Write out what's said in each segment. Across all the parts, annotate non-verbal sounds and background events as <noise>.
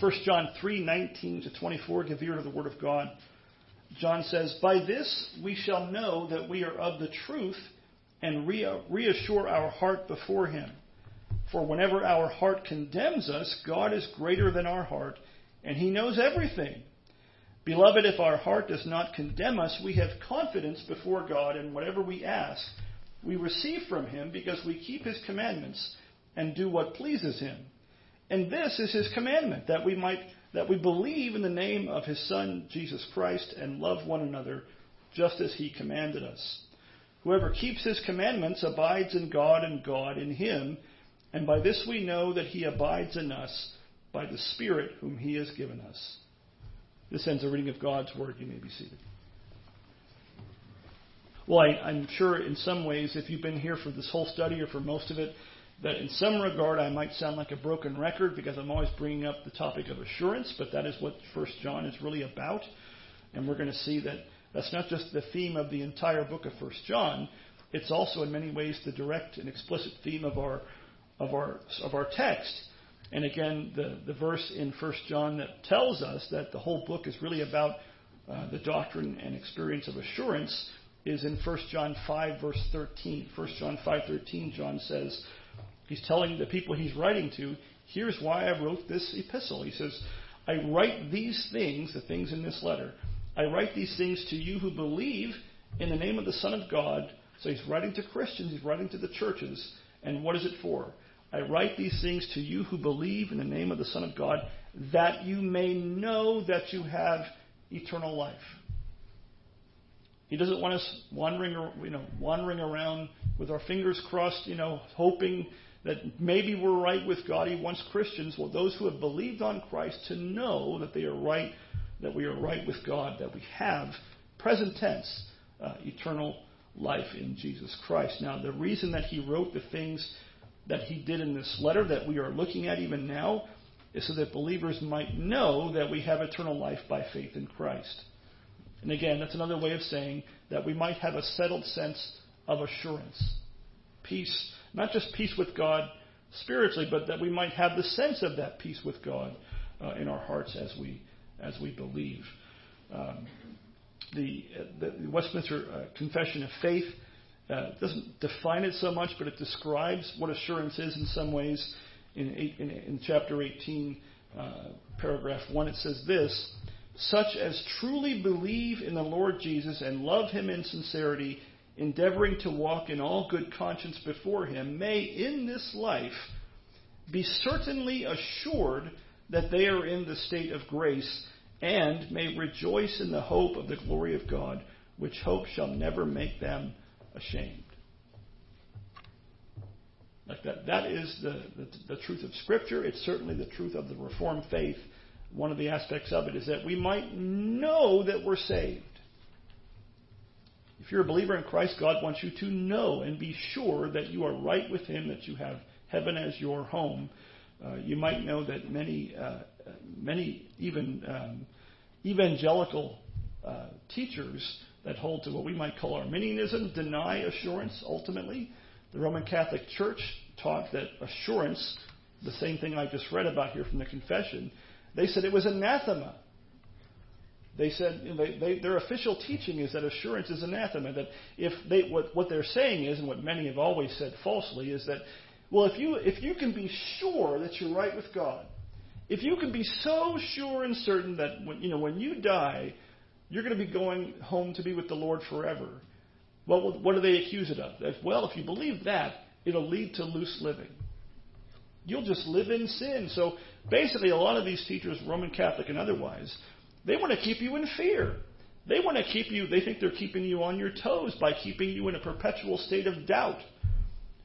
1 John 3 19 to 24, give ear to the word of God. John says, By this we shall know that we are of the truth and reassure our heart before him. For whenever our heart condemns us, God is greater than our heart, and he knows everything. Beloved, if our heart does not condemn us, we have confidence before God, and whatever we ask, we receive from him because we keep his commandments and do what pleases him. And this is his commandment, that we might that we believe in the name of his son Jesus Christ and love one another just as he commanded us. Whoever keeps his commandments abides in God and God in him, and by this we know that he abides in us by the Spirit whom he has given us. This ends a reading of God's word. You may be seated. Well, I, am sure in some ways, if you've been here for this whole study or for most of it, that in some regard I might sound like a broken record because I'm always bringing up the topic of assurance, but that is what First John is really about. And we're going to see that that's not just the theme of the entire book of First John, it's also in many ways the direct and explicit theme of our of our of our text. And again, the, the verse in First John that tells us that the whole book is really about uh, the doctrine and experience of assurance is in 1 John 5 verse 13. 1 John 5:13 John says, He's telling the people he's writing to, here's why I wrote this epistle. He says, I write these things, the things in this letter, I write these things to you who believe in the name of the Son of God. So he's writing to Christians, he's writing to the churches. And what is it for? I write these things to you who believe in the name of the Son of God, that you may know that you have eternal life. He doesn't want us wandering, you know, wandering around with our fingers crossed, you know, hoping that maybe we're right with God. He wants Christians, well, those who have believed on Christ, to know that they are right, that we are right with God, that we have, present tense, uh, eternal life in Jesus Christ. Now, the reason that he wrote the things that he did in this letter that we are looking at even now is so that believers might know that we have eternal life by faith in Christ. And again, that's another way of saying that we might have a settled sense of assurance. Peace not just peace with God spiritually, but that we might have the sense of that peace with God uh, in our hearts as we as we believe. Um, the, the, Westminster uh, Confession of Faith uh, doesn't define it so much, but it describes what assurance is in some ways. In, eight, in, in chapter 18, uh, paragraph 1, it says this Such as truly believe in the Lord Jesus and love him in sincerity endeavoring to walk in all good conscience before Him, may in this life be certainly assured that they are in the state of grace and may rejoice in the hope of the glory of God, which hope shall never make them ashamed. Like that, that is the, the, the truth of Scripture. It's certainly the truth of the Reformed faith. One of the aspects of it is that we might know that we're saved. If you're a believer in Christ, God wants you to know and be sure that you are right with Him, that you have heaven as your home. Uh, you might know that many, uh, many even um, evangelical uh, teachers that hold to what we might call Arminianism deny assurance ultimately. The Roman Catholic Church taught that assurance, the same thing I just read about here from the confession, they said it was anathema they said you know, they, they, their official teaching is that assurance is anathema. That if they what, what they're saying is, and what many have always said falsely, is that well, if you if you can be sure that you're right with God, if you can be so sure and certain that when, you know when you die, you're going to be going home to be with the Lord forever. Well, what do they accuse it of? That, well, if you believe that, it'll lead to loose living. You'll just live in sin. So basically, a lot of these teachers, Roman Catholic and otherwise, they want to keep you in fear. They want to keep you, they think they're keeping you on your toes by keeping you in a perpetual state of doubt.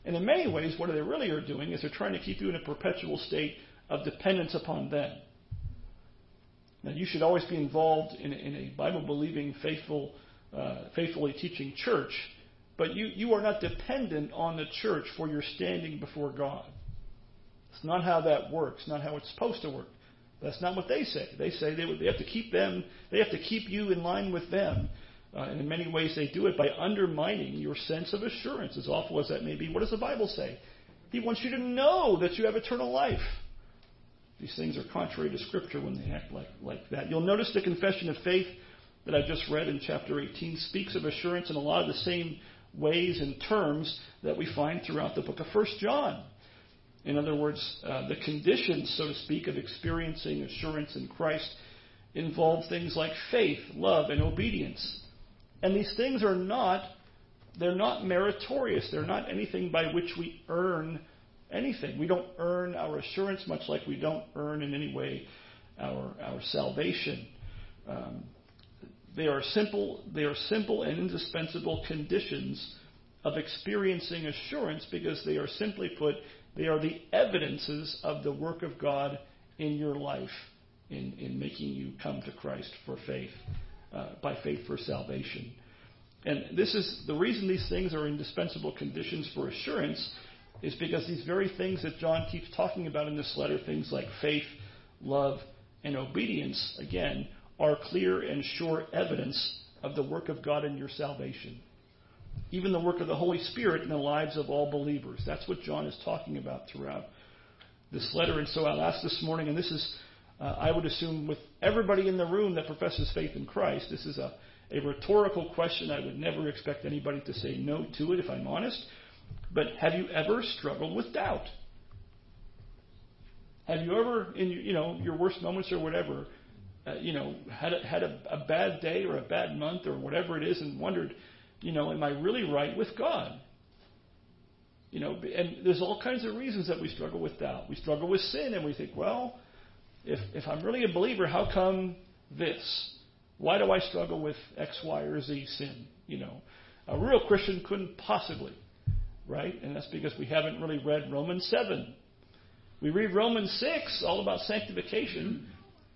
And in many ways, what they really are doing is they're trying to keep you in a perpetual state of dependence upon them. Now, you should always be involved in, in a Bible believing, faithful, uh, faithfully teaching church, but you, you are not dependent on the church for your standing before God. It's not how that works, not how it's supposed to work. That's not what they say. They say they, they have to keep them, they have to keep you in line with them. Uh, and in many ways, they do it by undermining your sense of assurance, as awful as that may be. What does the Bible say? He wants you to know that you have eternal life. These things are contrary to Scripture when they act like, like that. You'll notice the confession of faith that I just read in chapter 18 speaks of assurance in a lot of the same ways and terms that we find throughout the book of 1 John. In other words, uh, the conditions, so to speak, of experiencing assurance in Christ involve things like faith, love, and obedience. And these things are not they're not meritorious. They're not anything by which we earn anything. We don't earn our assurance, much like we don't earn in any way our our salvation. Um, they are simple. They are simple and indispensable conditions of experiencing assurance because they are simply put, they are the evidences of the work of God in your life in, in making you come to Christ for faith, uh, by faith for salvation. And this is the reason these things are indispensable conditions for assurance is because these very things that John keeps talking about in this letter, things like faith, love, and obedience, again, are clear and sure evidence of the work of God in your salvation. Even the work of the Holy Spirit in the lives of all believers. That's what John is talking about throughout this letter. And so I'll ask this morning, and this is, uh, I would assume, with everybody in the room that professes faith in Christ, this is a a rhetorical question. I would never expect anybody to say no to it, if I'm honest. But have you ever struggled with doubt? Have you ever, in you know your worst moments or whatever, uh, you know, had a, had a, a bad day or a bad month or whatever it is, and wondered, you know, am I really right with God? You know, and there's all kinds of reasons that we struggle with doubt. We struggle with sin, and we think, well, if if I'm really a believer, how come this? Why do I struggle with X, Y, or Z sin? You know, a real Christian couldn't possibly, right? And that's because we haven't really read Romans 7. We read Romans 6, all about sanctification,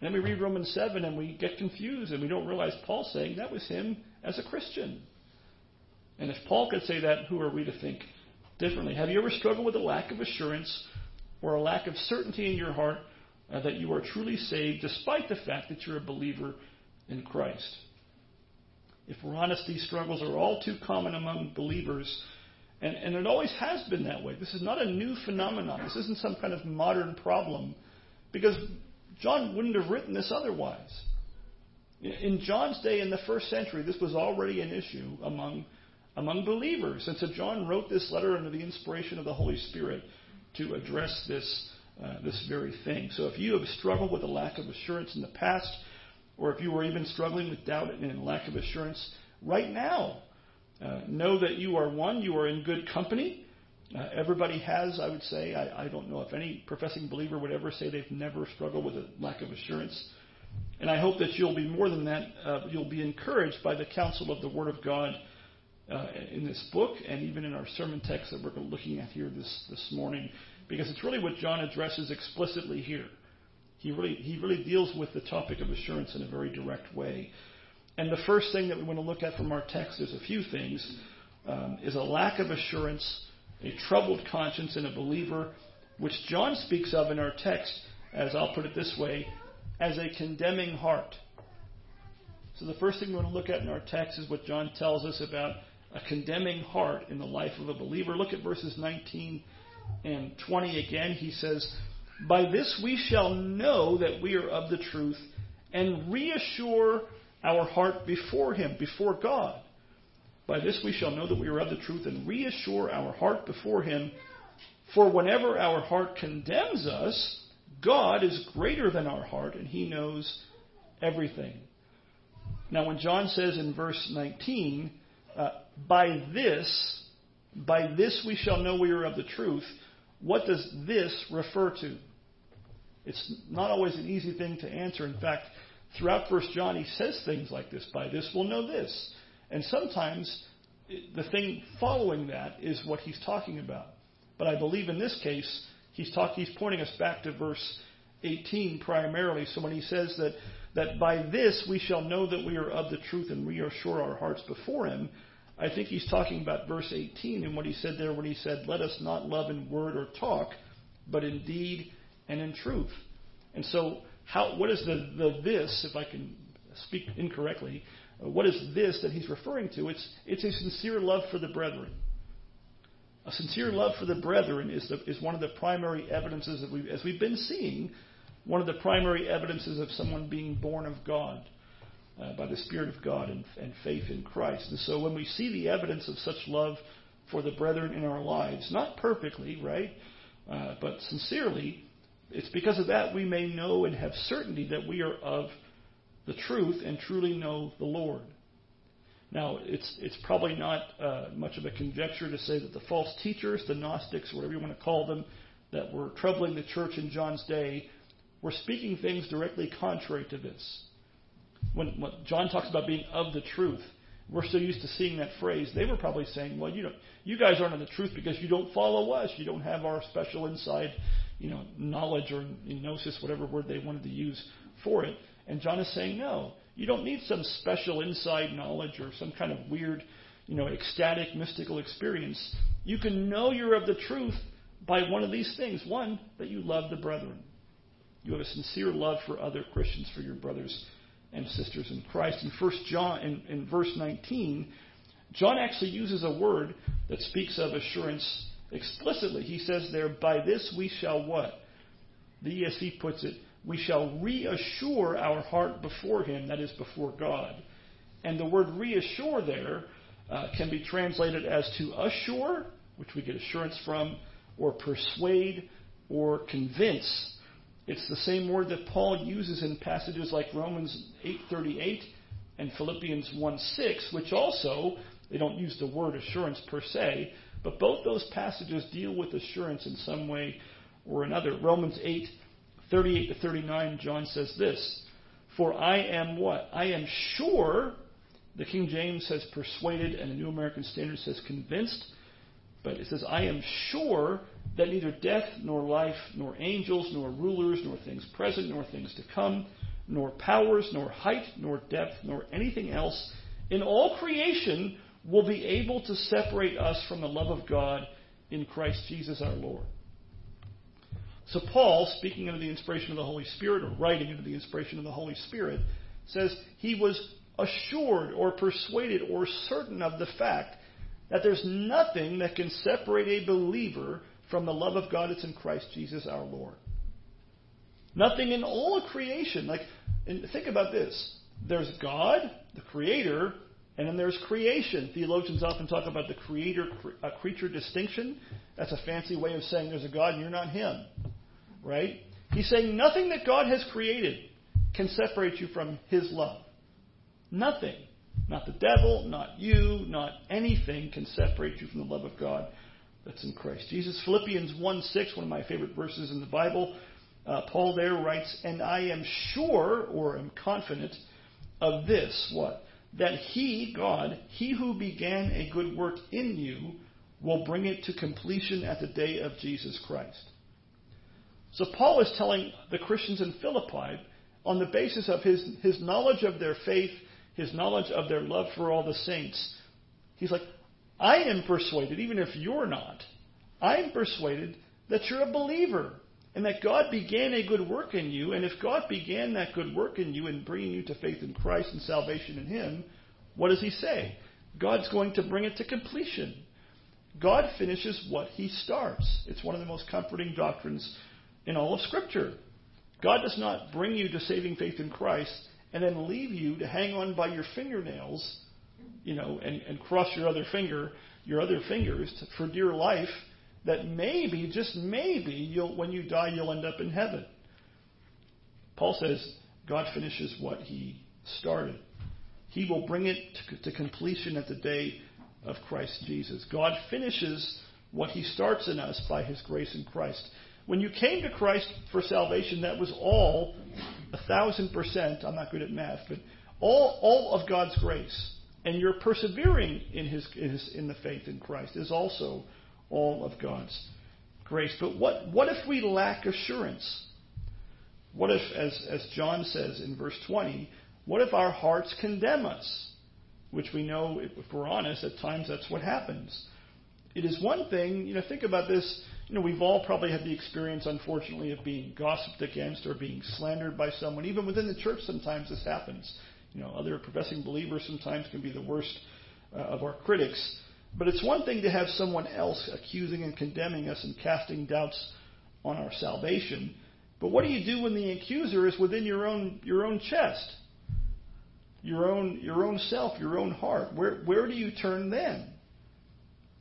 and then we read Romans 7 and we get confused and we don't realize Paul's saying that was him as a Christian. And if Paul could say that, who are we to think differently? Have you ever struggled with a lack of assurance or a lack of certainty in your heart uh, that you are truly saved despite the fact that you're a believer in Christ. If we're honest, these struggles are all too common among believers, and, and it always has been that way. This is not a new phenomenon. This isn't some kind of modern problem, because John wouldn't have written this otherwise. In John's day, in the first century, this was already an issue among, among believers. And so John wrote this letter under the inspiration of the Holy Spirit to address this, uh, this very thing. So if you have struggled with a lack of assurance in the past, or if you were even struggling with doubt and lack of assurance right now, uh, know that you are one, you are in good company. Uh, everybody has, I would say. I, I don't know if any professing believer would ever say they've never struggled with a lack of assurance. And I hope that you'll be more than that. Uh, you'll be encouraged by the counsel of the Word of God in this book and even in our sermon text that we're looking at here this, this morning, because it's really what John addresses explicitly here. He really, he really deals with the topic of assurance in a very direct way. And the first thing that we want to look at from our text, there's a few things, um, is a lack of assurance, a troubled conscience in a believer, which John speaks of in our text, as I'll put it this way, as a condemning heart. So the first thing we want to look at in our text is what John tells us about a condemning heart in the life of a believer. Look at verses 19 and 20 again. He says, by this we shall know that we are of the truth and reassure our heart before Him, before God. By this we shall know that we are of the truth and reassure our heart before Him. For whenever our heart condemns us, God is greater than our heart and He knows everything. Now, when John says in verse 19, uh, by this, by this we shall know we are of the truth, what does this refer to? It's not always an easy thing to answer. In fact, throughout First John, he says things like this: "By this we'll know this," and sometimes the thing following that is what he's talking about. But I believe in this case, he's talk, he's pointing us back to verse 18 primarily. So when he says that that by this we shall know that we are of the truth and reassure our hearts before him, I think he's talking about verse 18 and what he said there when he said, "Let us not love in word or talk, but in deed and in truth. And so, how, what is the, the this, if I can speak incorrectly, uh, what is this that he's referring to? It's, it's a sincere love for the brethren. A sincere love for the brethren is, the, is one of the primary evidences that we, as we've been seeing, one of the primary evidences of someone being born of God. Uh, by the Spirit of God and, and, faith in Christ. And so when we see the evidence of such love for the brethren in our lives, not perfectly, right, uh, but sincerely, it's because of that we may know and have certainty that we are of the truth and truly know the Lord. Now, it's, it's probably not uh, much of a conjecture to say that the false teachers, the Gnostics, whatever you want to call them, that were troubling the church in John's day, were speaking things directly contrary to this. When, when John talks about being of the truth, we're so used to seeing that phrase. They were probably saying, "Well, you know, you guys aren't of the truth because you don't follow us. You don't have our special inside, you know, knowledge or gnosis, whatever word they wanted to use for it." And John is saying, "No, you don't need some special inside knowledge or some kind of weird, you know, ecstatic mystical experience. You can know you're of the truth by one of these things. One, that you love the brethren. You have a sincere love for other Christians, for your brothers and sisters in Christ. In First John, in, in verse 19, John actually uses a word that speaks of assurance explicitly. He says there, "By this we shall what?" The ESV puts it, "We shall reassure our heart before Him, that is, before God." And the word reassure there uh, can be translated as to assure, which we get assurance from, or persuade, or convince. It's the same word that Paul uses in passages like Romans 8:38 and Philippians 1:6, which also they don't use the word assurance per se, but both those passages deal with assurance in some way or another. Romans 8:38 to 39, John says this: "For I am what? I am sure." The King James says persuaded, and the New American Standard says convinced. But it says, I am sure that neither death, nor life, nor angels, nor rulers, nor things present, nor things to come, nor powers, nor height, nor depth, nor anything else in all creation will be able to separate us from the love of God in Christ Jesus our Lord. So, Paul, speaking under the inspiration of the Holy Spirit, or writing under the inspiration of the Holy Spirit, says he was assured or persuaded or certain of the fact that there's nothing that can separate a believer from the love of God that's in Christ Jesus our Lord. Nothing in all of creation. Like, think about this. There's God, the Creator, and then there's creation. Theologians often talk about the creator creature distinction. That's a fancy way of saying there's a God and you're not Him. Right? He's saying nothing that God has created can separate you from His love. Nothing. Not the devil, not you, not anything can separate you from the love of God that's in Christ Jesus. Philippians 1 6, one of my favorite verses in the Bible. Uh, Paul there writes, And I am sure, or am confident, of this, what? That he, God, he who began a good work in you, will bring it to completion at the day of Jesus Christ. So Paul is telling the Christians in Philippi, on the basis of his, his knowledge of their faith his knowledge of their love for all the saints. He's like, I am persuaded, even if you're not, I am persuaded that you're a believer and that God began a good work in you. And if God began that good work in you in bringing you to faith in Christ and salvation in Him, what does He say? God's going to bring it to completion. God finishes what He starts. It's one of the most comforting doctrines in all of Scripture. God does not bring you to saving faith in Christ and then leave you to hang on by your fingernails, you know, and, and cross your other finger, your other fingers to, for dear life, that maybe, just maybe, you'll, when you die, you'll end up in heaven. Paul says God finishes what he started. He will bring it to, to completion at the day of Christ Jesus. God finishes what he starts in us by his grace in Christ. When you came to Christ for salvation, that was all, a thousand percent, I'm not good at math, but all, all of God's grace. And you're persevering in, his, in, his, in the faith in Christ is also all of God's grace. But what, what if we lack assurance? What if, as, as John says in verse 20, what if our hearts condemn us? Which we know, if we're honest, at times that's what happens. It is one thing, you know, think about this you know, we've all probably had the experience, unfortunately, of being gossiped against or being slandered by someone. Even within the church, sometimes this happens. You know, other professing believers sometimes can be the worst uh, of our critics. But it's one thing to have someone else accusing and condemning us and casting doubts on our salvation. But what do you do when the accuser is within your own your own chest? Your own your own self, your own heart. Where where do you turn then?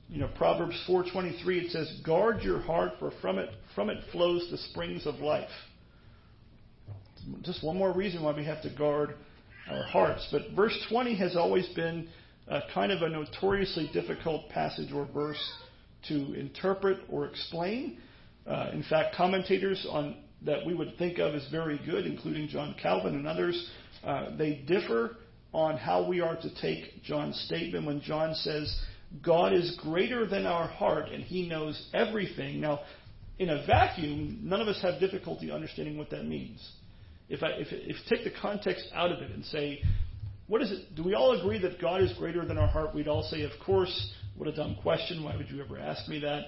You know, Proverbs 4:23 it says, "Guard your heart, for from it from it flows the springs of life." Just one more reason why we have to guard our hearts. But verse 20 has always been kind of a notoriously difficult passage or verse to interpret or explain. Uh, in fact, commentators on that we would think of as very good, including John Calvin and others, uh, they differ on how we are to take John's statement when John says, God is greater than our heart and he knows everything. Now, in a vacuum, none of us have difficulty understanding what that means. If I if, if take the context out of it and say, what is it? Do we all agree that God is greater than our heart? We'd all say, of course. What a dumb question. Why would you ever ask me that?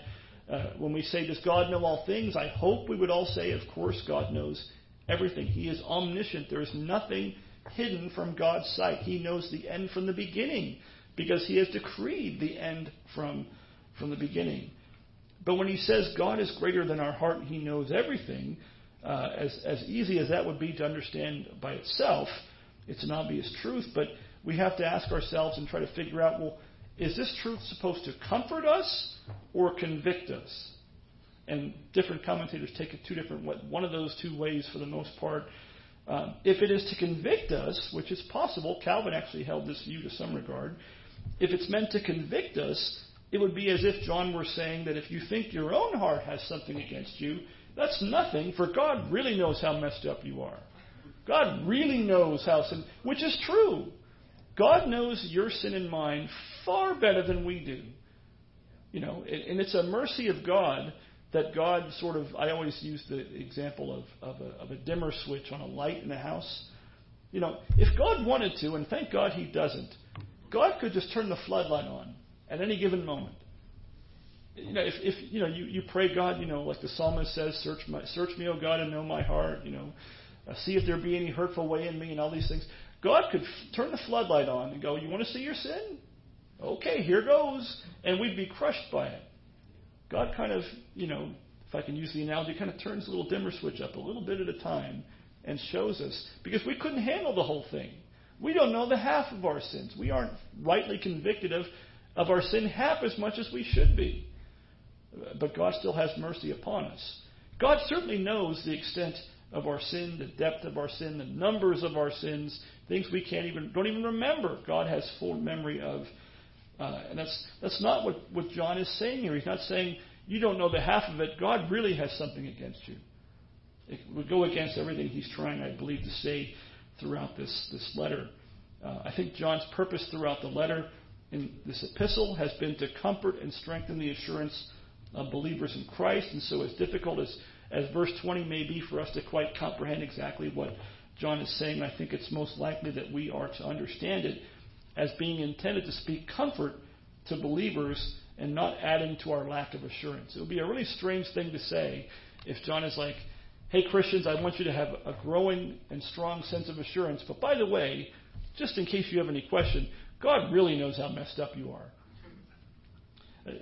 Uh, when we say, does God know all things? I hope we would all say, of course, God knows everything. He is omniscient. There is nothing hidden from God's sight. He knows the end from the beginning because he has decreed the end from, from the beginning. But when he says God is greater than our heart and he knows everything, uh, as, as easy as that would be to understand by itself, it's an obvious truth, but we have to ask ourselves and try to figure out well, is this truth supposed to comfort us or convict us? And different commentators take it two different one of those two ways for the most part. Um, if it is to convict us, which is possible, Calvin actually held this view to some regard. If it's meant to convict us, it would be as if John were saying that if you think your own heart has something against you, that's nothing, for God really knows how messed up you are. God really knows how sin, which is true. God knows your sin and mine far better than we do. You know, and it's a mercy of God that God sort of, I always use the example of, of, a, of a dimmer switch on a light in a house. You know, if God wanted to, and thank God He doesn't, God could just turn the floodlight on at any given moment you know, if, if you know, you, you pray God, you know, like the psalmist says, search my, search me, O God, and know my heart. You know, uh, see if there be any hurtful way in me, and all these things. God could f- turn the floodlight on and go, "You want to see your sin? Okay, here goes," and we'd be crushed by it. God kind of, you know, if I can use the analogy, kind of turns a little dimmer switch up a little bit at a time and shows us because we couldn't handle the whole thing. We don't know the half of our sins. We aren't rightly convicted of, of our sin half as much as we should be but God still has mercy upon us. God certainly knows the extent of our sin, the depth of our sin, the numbers of our sins, things we can't even don't even remember. God has full memory of, uh, and that's that's not what what John is saying here. He's not saying you don't know the half of it. God really has something against you. It would go against everything he's trying, I believe, to say throughout this this letter. Uh, I think John's purpose throughout the letter in this epistle has been to comfort and strengthen the assurance believers in Christ. And so, as difficult as, as verse 20 may be for us to quite comprehend exactly what John is saying, I think it's most likely that we are to understand it as being intended to speak comfort to believers and not adding to our lack of assurance. It would be a really strange thing to say if John is like, hey, Christians, I want you to have a growing and strong sense of assurance. But by the way, just in case you have any question, God really knows how messed up you are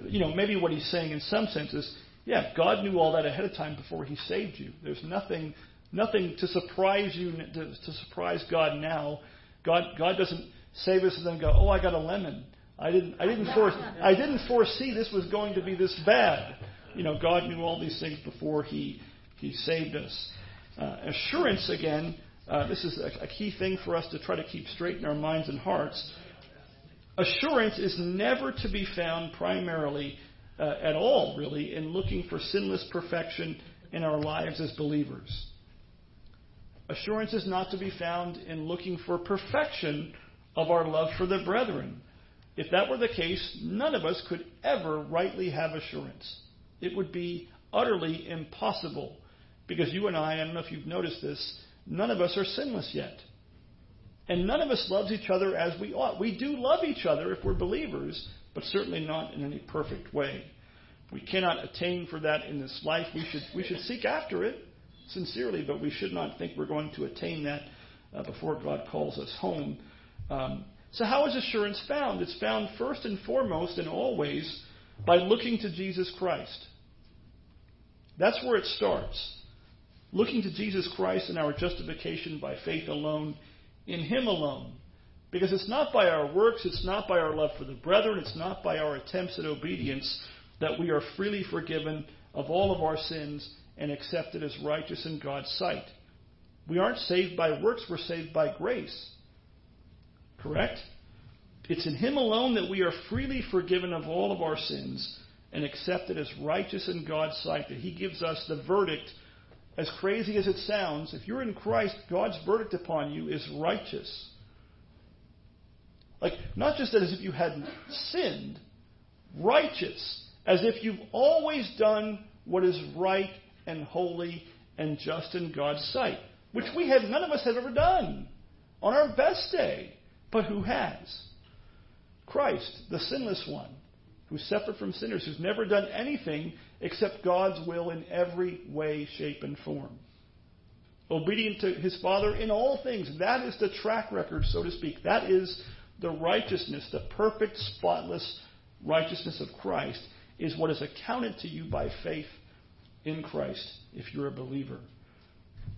you know, maybe what he's saying in some sense is, yeah, God knew all that ahead of time before He saved you. There's nothing, nothing to surprise you, to, to surprise God now. God, God doesn't save us and then go, oh, I got a lemon. I didn't, I didn't, for, I didn't foresee this was going to be this bad. You know, God knew all these things before He, he saved us. Uh, assurance, again, uh, this is a, a key thing for us to try to keep straight in our minds and hearts. Assurance is never to be found primarily uh, at all, really, in looking for sinless perfection in our lives as believers. Assurance is not to be found in looking for perfection of our love for the brethren. If that were the case, none of us could ever rightly have assurance. It would be utterly impossible because you and I, I don't know if you've noticed this, none of us are sinless yet. And none of us loves each other as we ought. We do love each other if we're believers, but certainly not in any perfect way. We cannot attain for that in this life. We should, we should seek after it sincerely, but we should not think we're going to attain that uh, before God calls us home. Um, so, how is assurance found? It's found first and foremost and always by looking to Jesus Christ. That's where it starts. looking to Jesus Christ and our justification by faith alone, in Him alone. Because it's not by our works, it's not by our love for the brethren, it's not by our attempts at obedience that we are freely forgiven of all of our sins and accepted as righteous in God's sight. We aren't saved by works, we're saved by grace. Correct? It's in Him alone that we are freely forgiven of all of our sins and accepted as righteous in God's sight, that He gives us the verdict. As crazy as it sounds, if you're in Christ, God's verdict upon you is righteous. Like, not just as if you hadn't sinned, righteous, as if you've always done what is right and holy and just in God's sight, which we have, none of us have ever done on our best day. But who has? Christ, the sinless one, who's separate from sinners, who's never done anything except God's will in every way, shape, and form. Obedient to his Father in all things. That is the track record, so to speak. That is the righteousness, the perfect, spotless righteousness of Christ, is what is accounted to you by faith in Christ if you're a believer.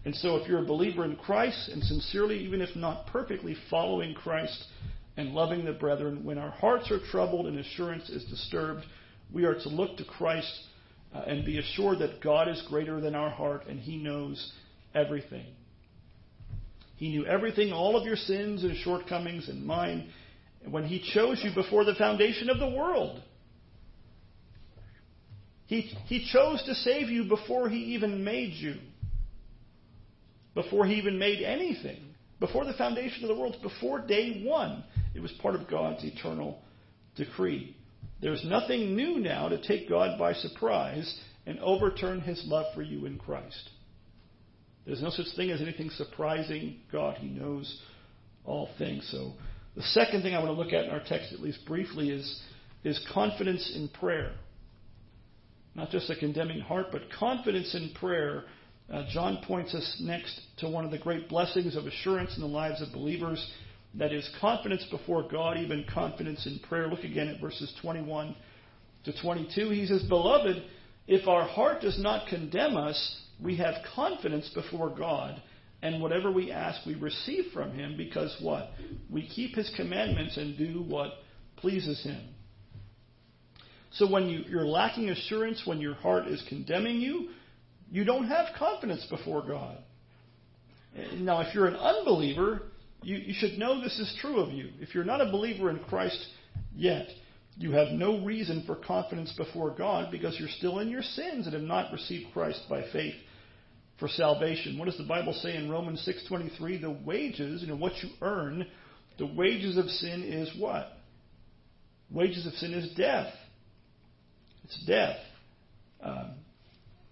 And so, if you're a believer in Christ and sincerely, even if not perfectly, following Christ and loving the brethren, when our hearts are troubled and assurance is disturbed, we are to look to Christ uh, and be assured that God is greater than our heart and He knows everything. He knew everything, all of your sins and shortcomings and mine, when He chose you before the foundation of the world. He, he chose to save you before He even made you before he even made anything, before the foundation of the world, before day one. It was part of God's eternal decree. There's nothing new now to take God by surprise and overturn his love for you in Christ. There's no such thing as anything surprising God. He knows all things. So the second thing I want to look at in our text, at least briefly, is, is confidence in prayer. Not just a condemning heart, but confidence in prayer uh, John points us next to one of the great blessings of assurance in the lives of believers that is confidence before God, even confidence in prayer. Look again at verses 21 to 22. He says, Beloved, if our heart does not condemn us, we have confidence before God, and whatever we ask, we receive from Him, because what? We keep His commandments and do what pleases Him. So when you, you're lacking assurance, when your heart is condemning you, you don't have confidence before God. Now, if you're an unbeliever, you, you should know this is true of you. If you're not a believer in Christ yet, you have no reason for confidence before God because you're still in your sins and have not received Christ by faith for salvation. What does the Bible say in Romans 6:23? The wages, you know, what you earn, the wages of sin is what? Wages of sin is death. It's death. Um,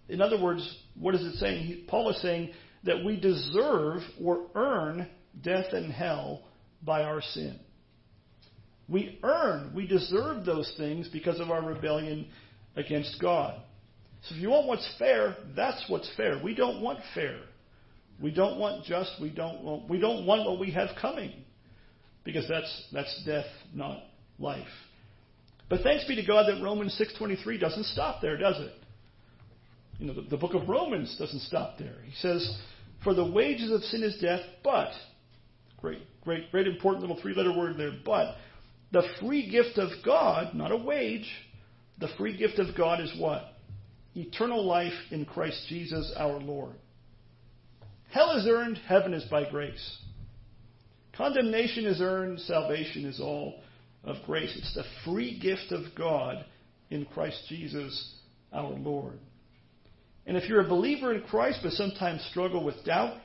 in other words, what is it saying? Paul is saying that we deserve or earn death and hell by our sin. We earn, we deserve those things because of our rebellion against God. So if you want what's fair, that's what's fair. We don't want fair. We don't want just. We don't want, we don't want what we have coming because that's that's death, not life. But thanks be to God that Romans 6:23 doesn't stop there, does it? you know, the, the book of Romans doesn't stop there. He says, For the wages of sin is death, but, great, great, great important little three letter word there, but, the free gift of God, not a wage, the free gift of God is what? Eternal life in Christ Jesus our Lord. Hell is earned, heaven is by grace. Condemnation is earned, salvation is all of grace. It's the free gift of God in Christ Jesus our Lord. And if you're a believer in Christ but sometimes struggle with doubt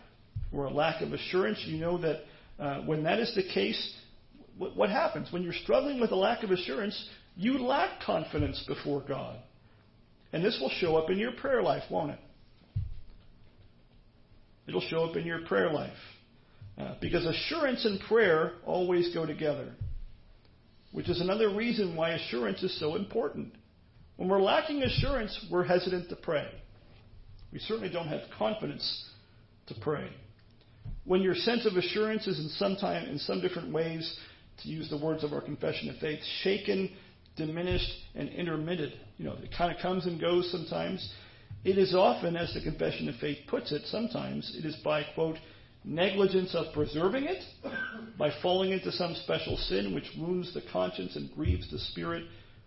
or a lack of assurance, you know that uh, when that is the case, what, what happens? When you're struggling with a lack of assurance, you lack confidence before God. And this will show up in your prayer life, won't it? It'll show up in your prayer life. Uh, because assurance and prayer always go together, which is another reason why assurance is so important. When we're lacking assurance, we're hesitant to pray we certainly don't have confidence to pray. When your sense of assurance is in some time, in some different ways, to use the words of our confession of faith, shaken, diminished, and intermitted. You know, it kind of comes and goes sometimes. It is often, as the Confession of Faith puts it, sometimes it is by, quote, negligence of preserving it, by falling into some special sin which wounds the conscience and grieves the spirit,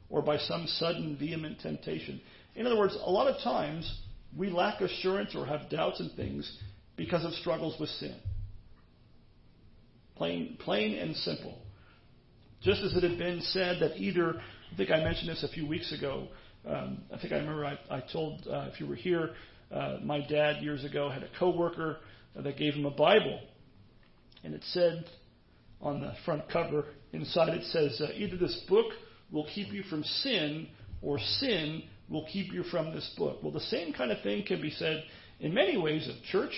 or by some sudden vehement temptation. In other words, a lot of times we lack assurance or have doubts in things because of struggles with sin. Plain, plain and simple. Just as it had been said that either, I think I mentioned this a few weeks ago. Um, I think I remember I, I told, uh, if you were here, uh, my dad years ago had a coworker that gave him a Bible, and it said on the front cover, inside it says, uh, either this book will keep you from sin, or sin will keep you from this book. Well, the same kind of thing can be said in many ways of church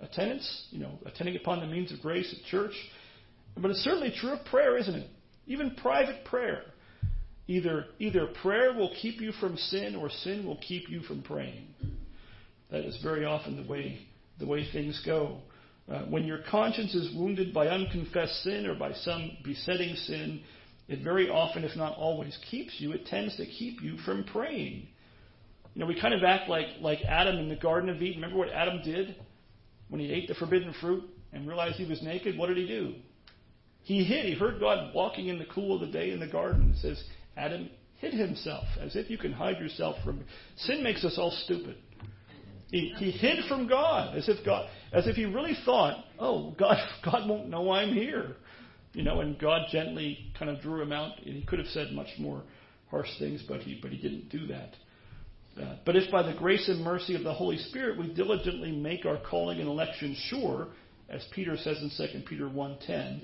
attendance, you know, attending upon the means of grace at church. But it's certainly true of prayer, isn't it? Even private prayer. Either, either prayer will keep you from sin or sin will keep you from praying. That is very often the way, the way things go. Uh, when your conscience is wounded by unconfessed sin or by some besetting sin, it very often, if not always, keeps you. It tends to keep you from praying. You know, we kind of act like, like Adam in the Garden of Eden. Remember what Adam did when he ate the forbidden fruit and realized he was naked? What did he do? He hid. He heard God walking in the cool of the day in the garden. It says, Adam hid himself, as if you can hide yourself from. Sin makes us all stupid. He, he hid from God, as if God, as if he really thought, oh, God, <laughs> God won't know I'm here. You know, and God gently kind of drew him out. And he could have said much more harsh things, but he, but he didn't do that. Uh, but if by the grace and mercy of the Holy Spirit we diligently make our calling and election sure, as Peter says in 2 Peter 1.10,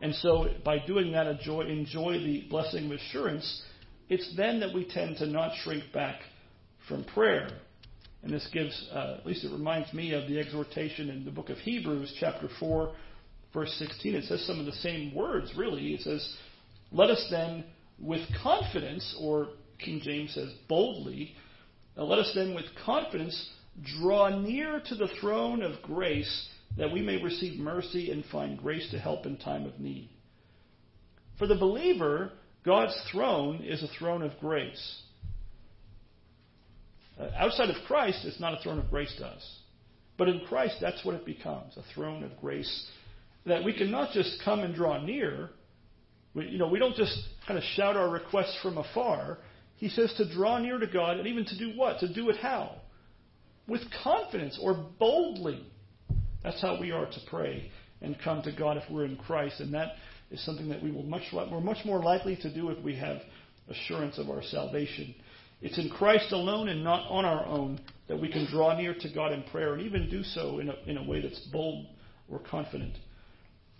and so by doing that enjoy, enjoy the blessing of assurance, it's then that we tend to not shrink back from prayer. And this gives, uh, at least it reminds me of the exhortation in the book of Hebrews, chapter 4, verse 16, it says some of the same words, really. It says, Let us then with confidence, or King James says boldly, uh, let us then with confidence draw near to the throne of grace that we may receive mercy and find grace to help in time of need. For the believer, God's throne is a throne of grace. Uh, outside of Christ, it's not a throne of grace to us. But in Christ, that's what it becomes a throne of grace that we can not just come and draw near. We, you know, we don't just kind of shout our requests from afar. He says to draw near to God and even to do what? To do it how? With confidence or boldly. That's how we are to pray and come to God if we're in Christ. And that is something that we will much, we're much more likely to do if we have assurance of our salvation. It's in Christ alone and not on our own that we can draw near to God in prayer and even do so in a, in a way that's bold or confident.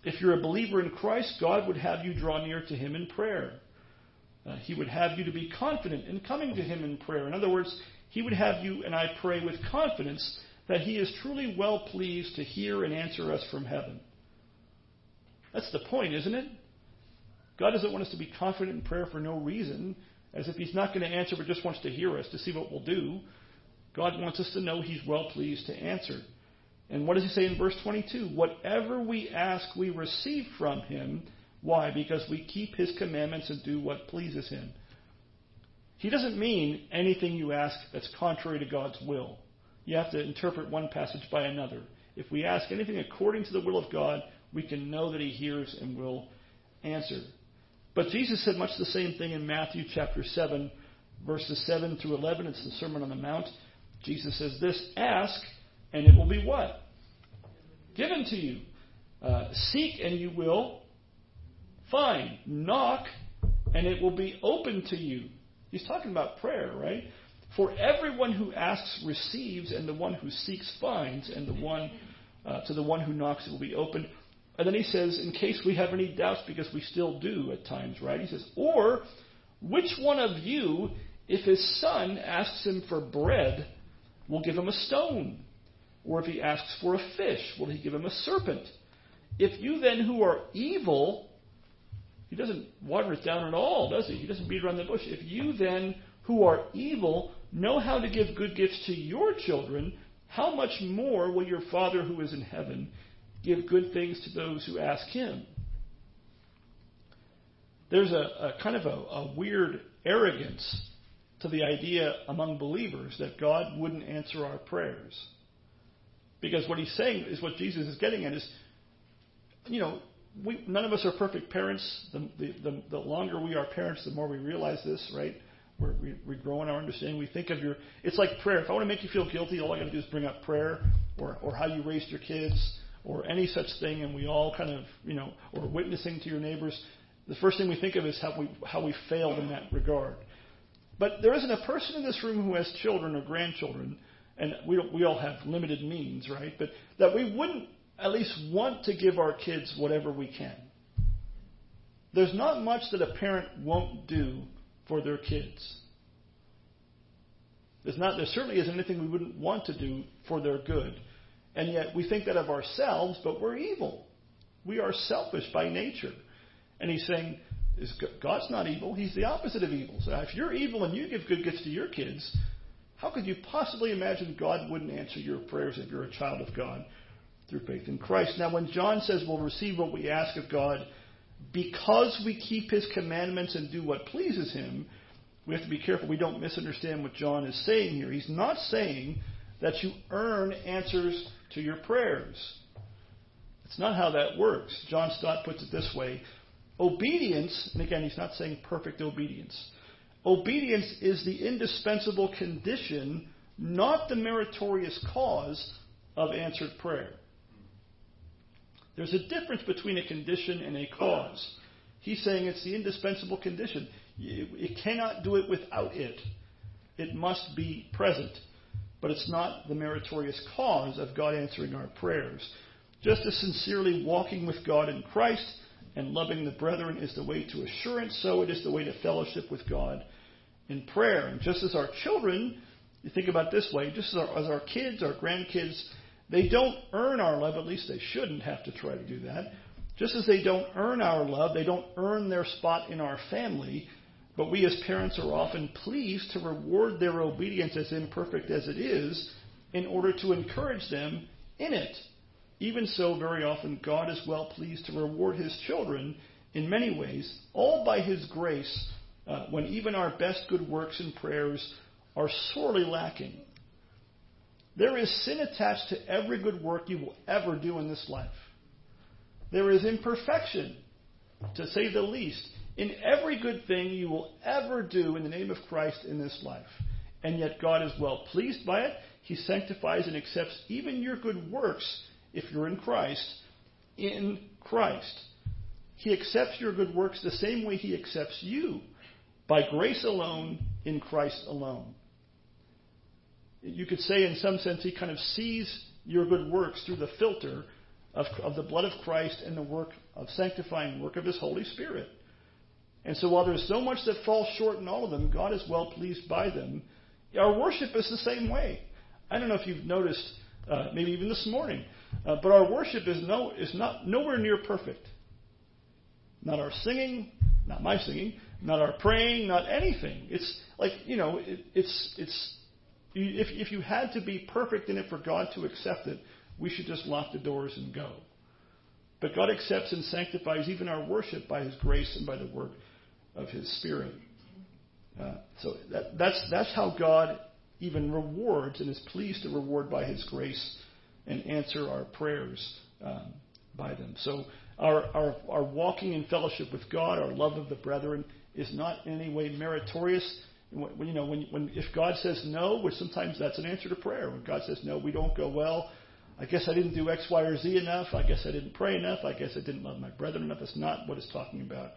If you're a believer in Christ, God would have you draw near to Him in prayer. Uh, he would have you to be confident in coming to Him in prayer. In other words, He would have you and I pray with confidence that He is truly well pleased to hear and answer us from heaven. That's the point, isn't it? God doesn't want us to be confident in prayer for no reason, as if He's not going to answer but just wants to hear us to see what we'll do. God wants us to know He's well pleased to answer. And what does he say in verse 22? Whatever we ask, we receive from him. Why? Because we keep his commandments and do what pleases him. He doesn't mean anything you ask that's contrary to God's will. You have to interpret one passage by another. If we ask anything according to the will of God, we can know that he hears and will answer. But Jesus said much the same thing in Matthew chapter 7, verses 7 through 11. It's the Sermon on the Mount. Jesus says this Ask and it will be what? Given to you. Uh, seek, and you will find. Knock, and it will be open to you. He's talking about prayer, right? For everyone who asks receives, and the one who seeks finds, and the one uh, to the one who knocks it will be open. And then he says, in case we have any doubts, because we still do at times, right? He says, or which one of you, if his son asks him for bread, will give him a stone? Or if he asks for a fish, will he give him a serpent? If you then who are evil, he doesn't water it down at all, does he? He doesn't beat around the bush. If you then who are evil know how to give good gifts to your children, how much more will your Father who is in heaven give good things to those who ask him? There's a, a kind of a, a weird arrogance to the idea among believers that God wouldn't answer our prayers. Because what he's saying is what Jesus is getting at is, you know, we, none of us are perfect parents. The, the, the, the longer we are parents, the more we realize this, right? We're, we, we grow in our understanding. We think of your. It's like prayer. If I want to make you feel guilty, all I got to do is bring up prayer, or or how you raised your kids, or any such thing, and we all kind of, you know, or witnessing to your neighbors. The first thing we think of is how we how we failed in that regard. But there isn't a person in this room who has children or grandchildren, and we we all have limited means, right? But that we wouldn't at least want to give our kids whatever we can. There's not much that a parent won't do for their kids. There's not, there certainly isn't anything we wouldn't want to do for their good. And yet we think that of ourselves, but we're evil. We are selfish by nature. And he's saying, God's not evil. He's the opposite of evil. So if you're evil and you give good gifts to your kids, how could you possibly imagine God wouldn't answer your prayers if you're a child of God through faith in Christ? Now, when John says we'll receive what we ask of God because we keep his commandments and do what pleases him, we have to be careful we don't misunderstand what John is saying here. He's not saying that you earn answers to your prayers. It's not how that works. John Stott puts it this way Obedience, and again, he's not saying perfect obedience, obedience is the indispensable condition, not the meritorious cause of answered prayer. There's a difference between a condition and a cause. He's saying it's the indispensable condition. It cannot do it without it. It must be present. But it's not the meritorious cause of God answering our prayers. Just as sincerely walking with God in Christ and loving the brethren is the way to assurance, so it is the way to fellowship with God in prayer. And just as our children, you think about this way, just as our, as our kids, our grandkids, they don't earn our love, at least they shouldn't have to try to do that. Just as they don't earn our love, they don't earn their spot in our family, but we as parents are often pleased to reward their obedience, as imperfect as it is, in order to encourage them in it. Even so, very often, God is well pleased to reward his children in many ways, all by his grace, uh, when even our best good works and prayers are sorely lacking. There is sin attached to every good work you will ever do in this life. There is imperfection, to say the least, in every good thing you will ever do in the name of Christ in this life. And yet God is well pleased by it. He sanctifies and accepts even your good works if you're in Christ, in Christ. He accepts your good works the same way He accepts you, by grace alone, in Christ alone you could say, in some sense, he kind of sees your good works through the filter of, of the blood of Christ and the work of sanctifying work of his Holy Spirit. And so while there's so much that falls short in all of them, God is well pleased by them. Our worship is the same way. I don't know if you've noticed, uh, maybe even this morning, uh, but our worship is no is not nowhere near perfect. Not our singing, not my singing, not our praying, not anything. It's like you know, it, it's it's if, if you had to be perfect in it for God to accept it, we should just lock the doors and go. But God accepts and sanctifies even our worship by His grace and by the work of His Spirit. Uh, so that, that's, that's how God even rewards and is pleased to reward by His grace and answer our prayers um, by them. So our, our, our walking in fellowship with God, our love of the brethren, is not in any way meritorious. When, you know, when, when if God says no, which sometimes that's an answer to prayer. When God says no, we don't go well. I guess I didn't do X, Y, or Z enough. I guess I didn't pray enough. I guess I didn't love my brethren enough. That's not what it's talking about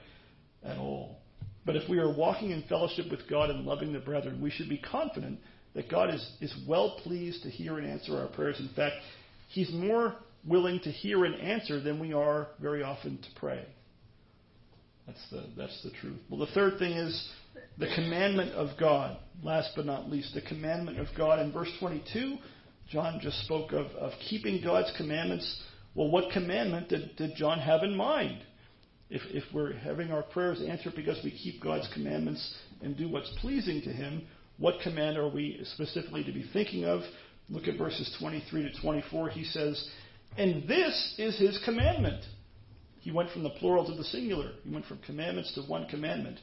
at all. But if we are walking in fellowship with God and loving the brethren, we should be confident that God is, is well pleased to hear and answer our prayers. In fact, He's more willing to hear and answer than we are very often to pray. That's the, that's the truth. Well, the third thing is the commandment of God. Last but not least, the commandment of God. In verse 22, John just spoke of, of keeping God's commandments. Well, what commandment did, did John have in mind? If, if we're having our prayers answered because we keep God's commandments and do what's pleasing to Him, what command are we specifically to be thinking of? Look at verses 23 to 24. He says, And this is His commandment. He went from the plural to the singular. He went from commandments to one commandment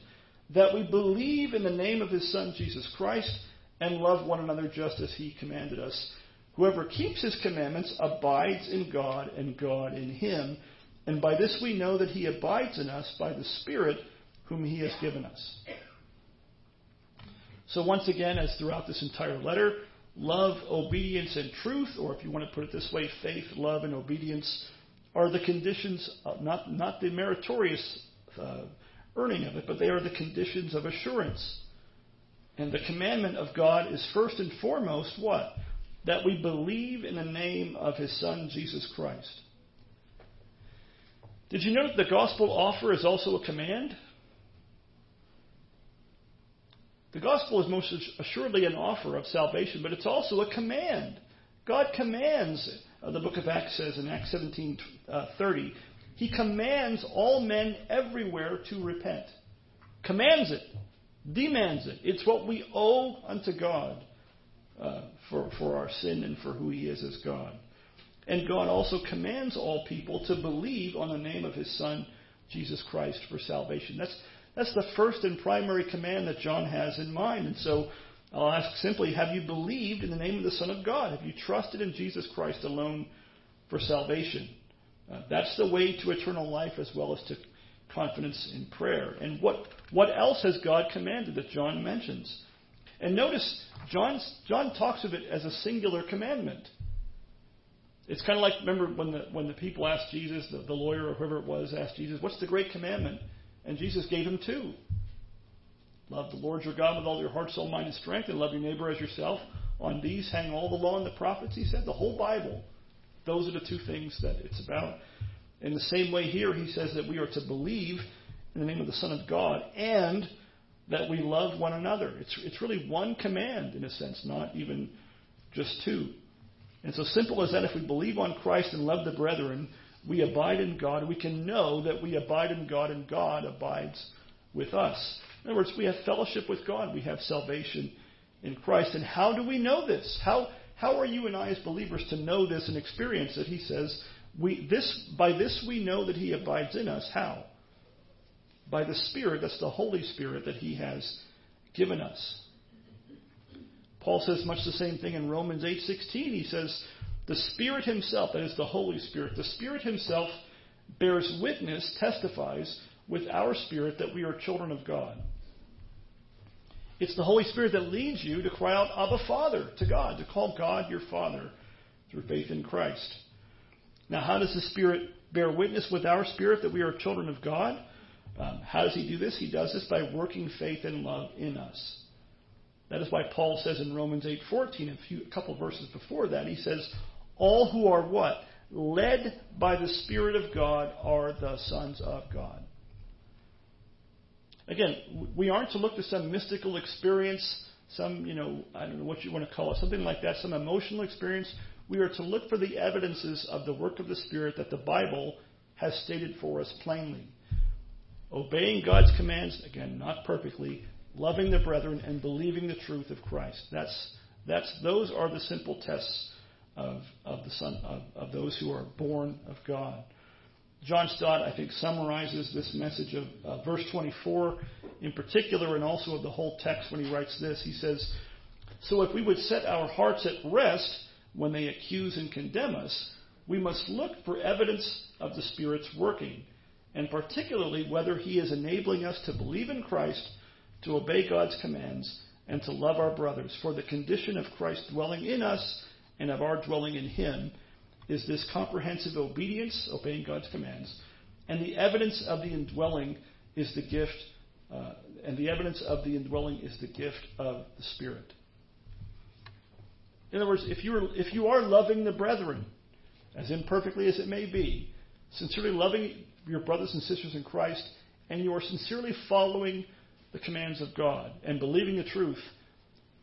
that we believe in the name of his Son, Jesus Christ, and love one another just as he commanded us. Whoever keeps his commandments abides in God, and God in him. And by this we know that he abides in us by the Spirit whom he has given us. So, once again, as throughout this entire letter, love, obedience, and truth, or if you want to put it this way, faith, love, and obedience are the conditions, of, not, not the meritorious uh, earning of it, but they are the conditions of assurance. And the commandment of God is first and foremost what? That we believe in the name of His Son, Jesus Christ. Did you note that the gospel offer is also a command? The gospel is most assuredly an offer of salvation, but it's also a command. God commands, uh, the book of Acts says in Acts 17:30, uh, He commands all men everywhere to repent. Commands it, demands it. It's what we owe unto God uh, for, for our sin and for who He is as God. And God also commands all people to believe on the name of His Son, Jesus Christ, for salvation. That's, that's the first and primary command that John has in mind. And so I'll ask simply Have you believed in the name of the Son of God? Have you trusted in Jesus Christ alone for salvation? Uh, that's the way to eternal life as well as to confidence in prayer. And what, what else has God commanded that John mentions? And notice, John's, John talks of it as a singular commandment. It's kind of like, remember when the, when the people asked Jesus, the, the lawyer or whoever it was asked Jesus, What's the great commandment? And Jesus gave him two. Love the Lord your God with all your heart, soul, mind, and strength, and love your neighbor as yourself. On these hang all the law and the prophets, he said. The whole Bible. Those are the two things that it's about. In the same way, here he says that we are to believe in the name of the Son of God and that we love one another. It's, it's really one command, in a sense, not even just two. And so simple as that, if we believe on Christ and love the brethren, we abide in God. We can know that we abide in God and God abides with us. In other words, we have fellowship with God. We have salvation in Christ. And how do we know this? How, how are you and I as believers to know this and experience it? He says, we, this, by this we know that He abides in us. How? By the Spirit, that's the Holy Spirit that He has given us. Paul says much the same thing in Romans 8:16. He says, "The Spirit himself, that is the Holy Spirit, the Spirit himself bears witness, testifies with our spirit that we are children of God." It's the Holy Spirit that leads you to cry out, Abba, Father, to God, to call God your Father through faith in Christ. Now, how does the Spirit bear witness with our spirit that we are children of God? Um, how does He do this? He does this by working faith and love in us. That is why Paul says in Romans 8:14, a, few, a couple verses before that, he says, "All who are what led by the Spirit of God are the sons of God." Again, we aren't to look to some mystical experience, some, you know, I don't know what you want to call it, something like that, some emotional experience. We are to look for the evidences of the work of the Spirit that the Bible has stated for us plainly. Obeying God's commands, again, not perfectly, loving the brethren, and believing the truth of Christ. That's, that's, those are the simple tests of, of, the son, of, of those who are born of God. John Stott, I think, summarizes this message of uh, verse 24 in particular and also of the whole text when he writes this. He says, So if we would set our hearts at rest when they accuse and condemn us, we must look for evidence of the Spirit's working, and particularly whether He is enabling us to believe in Christ to obey God's commands, and to love our brothers. For the condition of Christ dwelling in us and of our dwelling in Him is this comprehensive obedience, obeying God's commands, and the evidence of the indwelling is the gift, uh, and the evidence of the indwelling is the gift of the Spirit. In other words, if you are, if you are loving the brethren, as imperfectly as it may be, sincerely loving your brothers and sisters in Christ, and you are sincerely following the commands of God and believing the truth.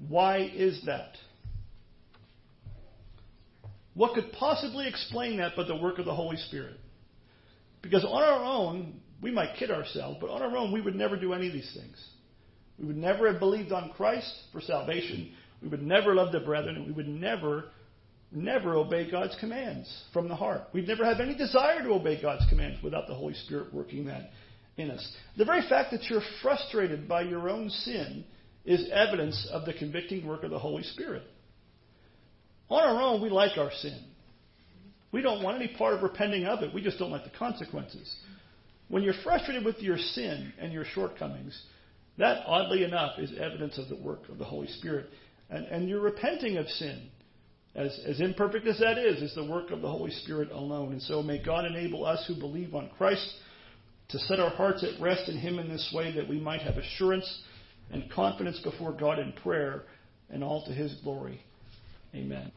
Why is that? What could possibly explain that but the work of the Holy Spirit? Because on our own, we might kid ourselves, but on our own, we would never do any of these things. We would never have believed on Christ for salvation. We would never love the brethren, and we would never, never obey God's commands from the heart. We'd never have any desire to obey God's commands without the Holy Spirit working that in us. The very fact that you're frustrated by your own sin is evidence of the convicting work of the Holy Spirit. On our own, we like our sin. We don't want any part of repenting of it. We just don't like the consequences. When you're frustrated with your sin and your shortcomings, that, oddly enough, is evidence of the work of the Holy Spirit. And, and you're repenting of sin. As, as imperfect as that is, is the work of the Holy Spirit alone. And so may God enable us who believe on Christ to set our hearts at rest in Him in this way that we might have assurance and confidence before God in prayer and all to His glory. Amen.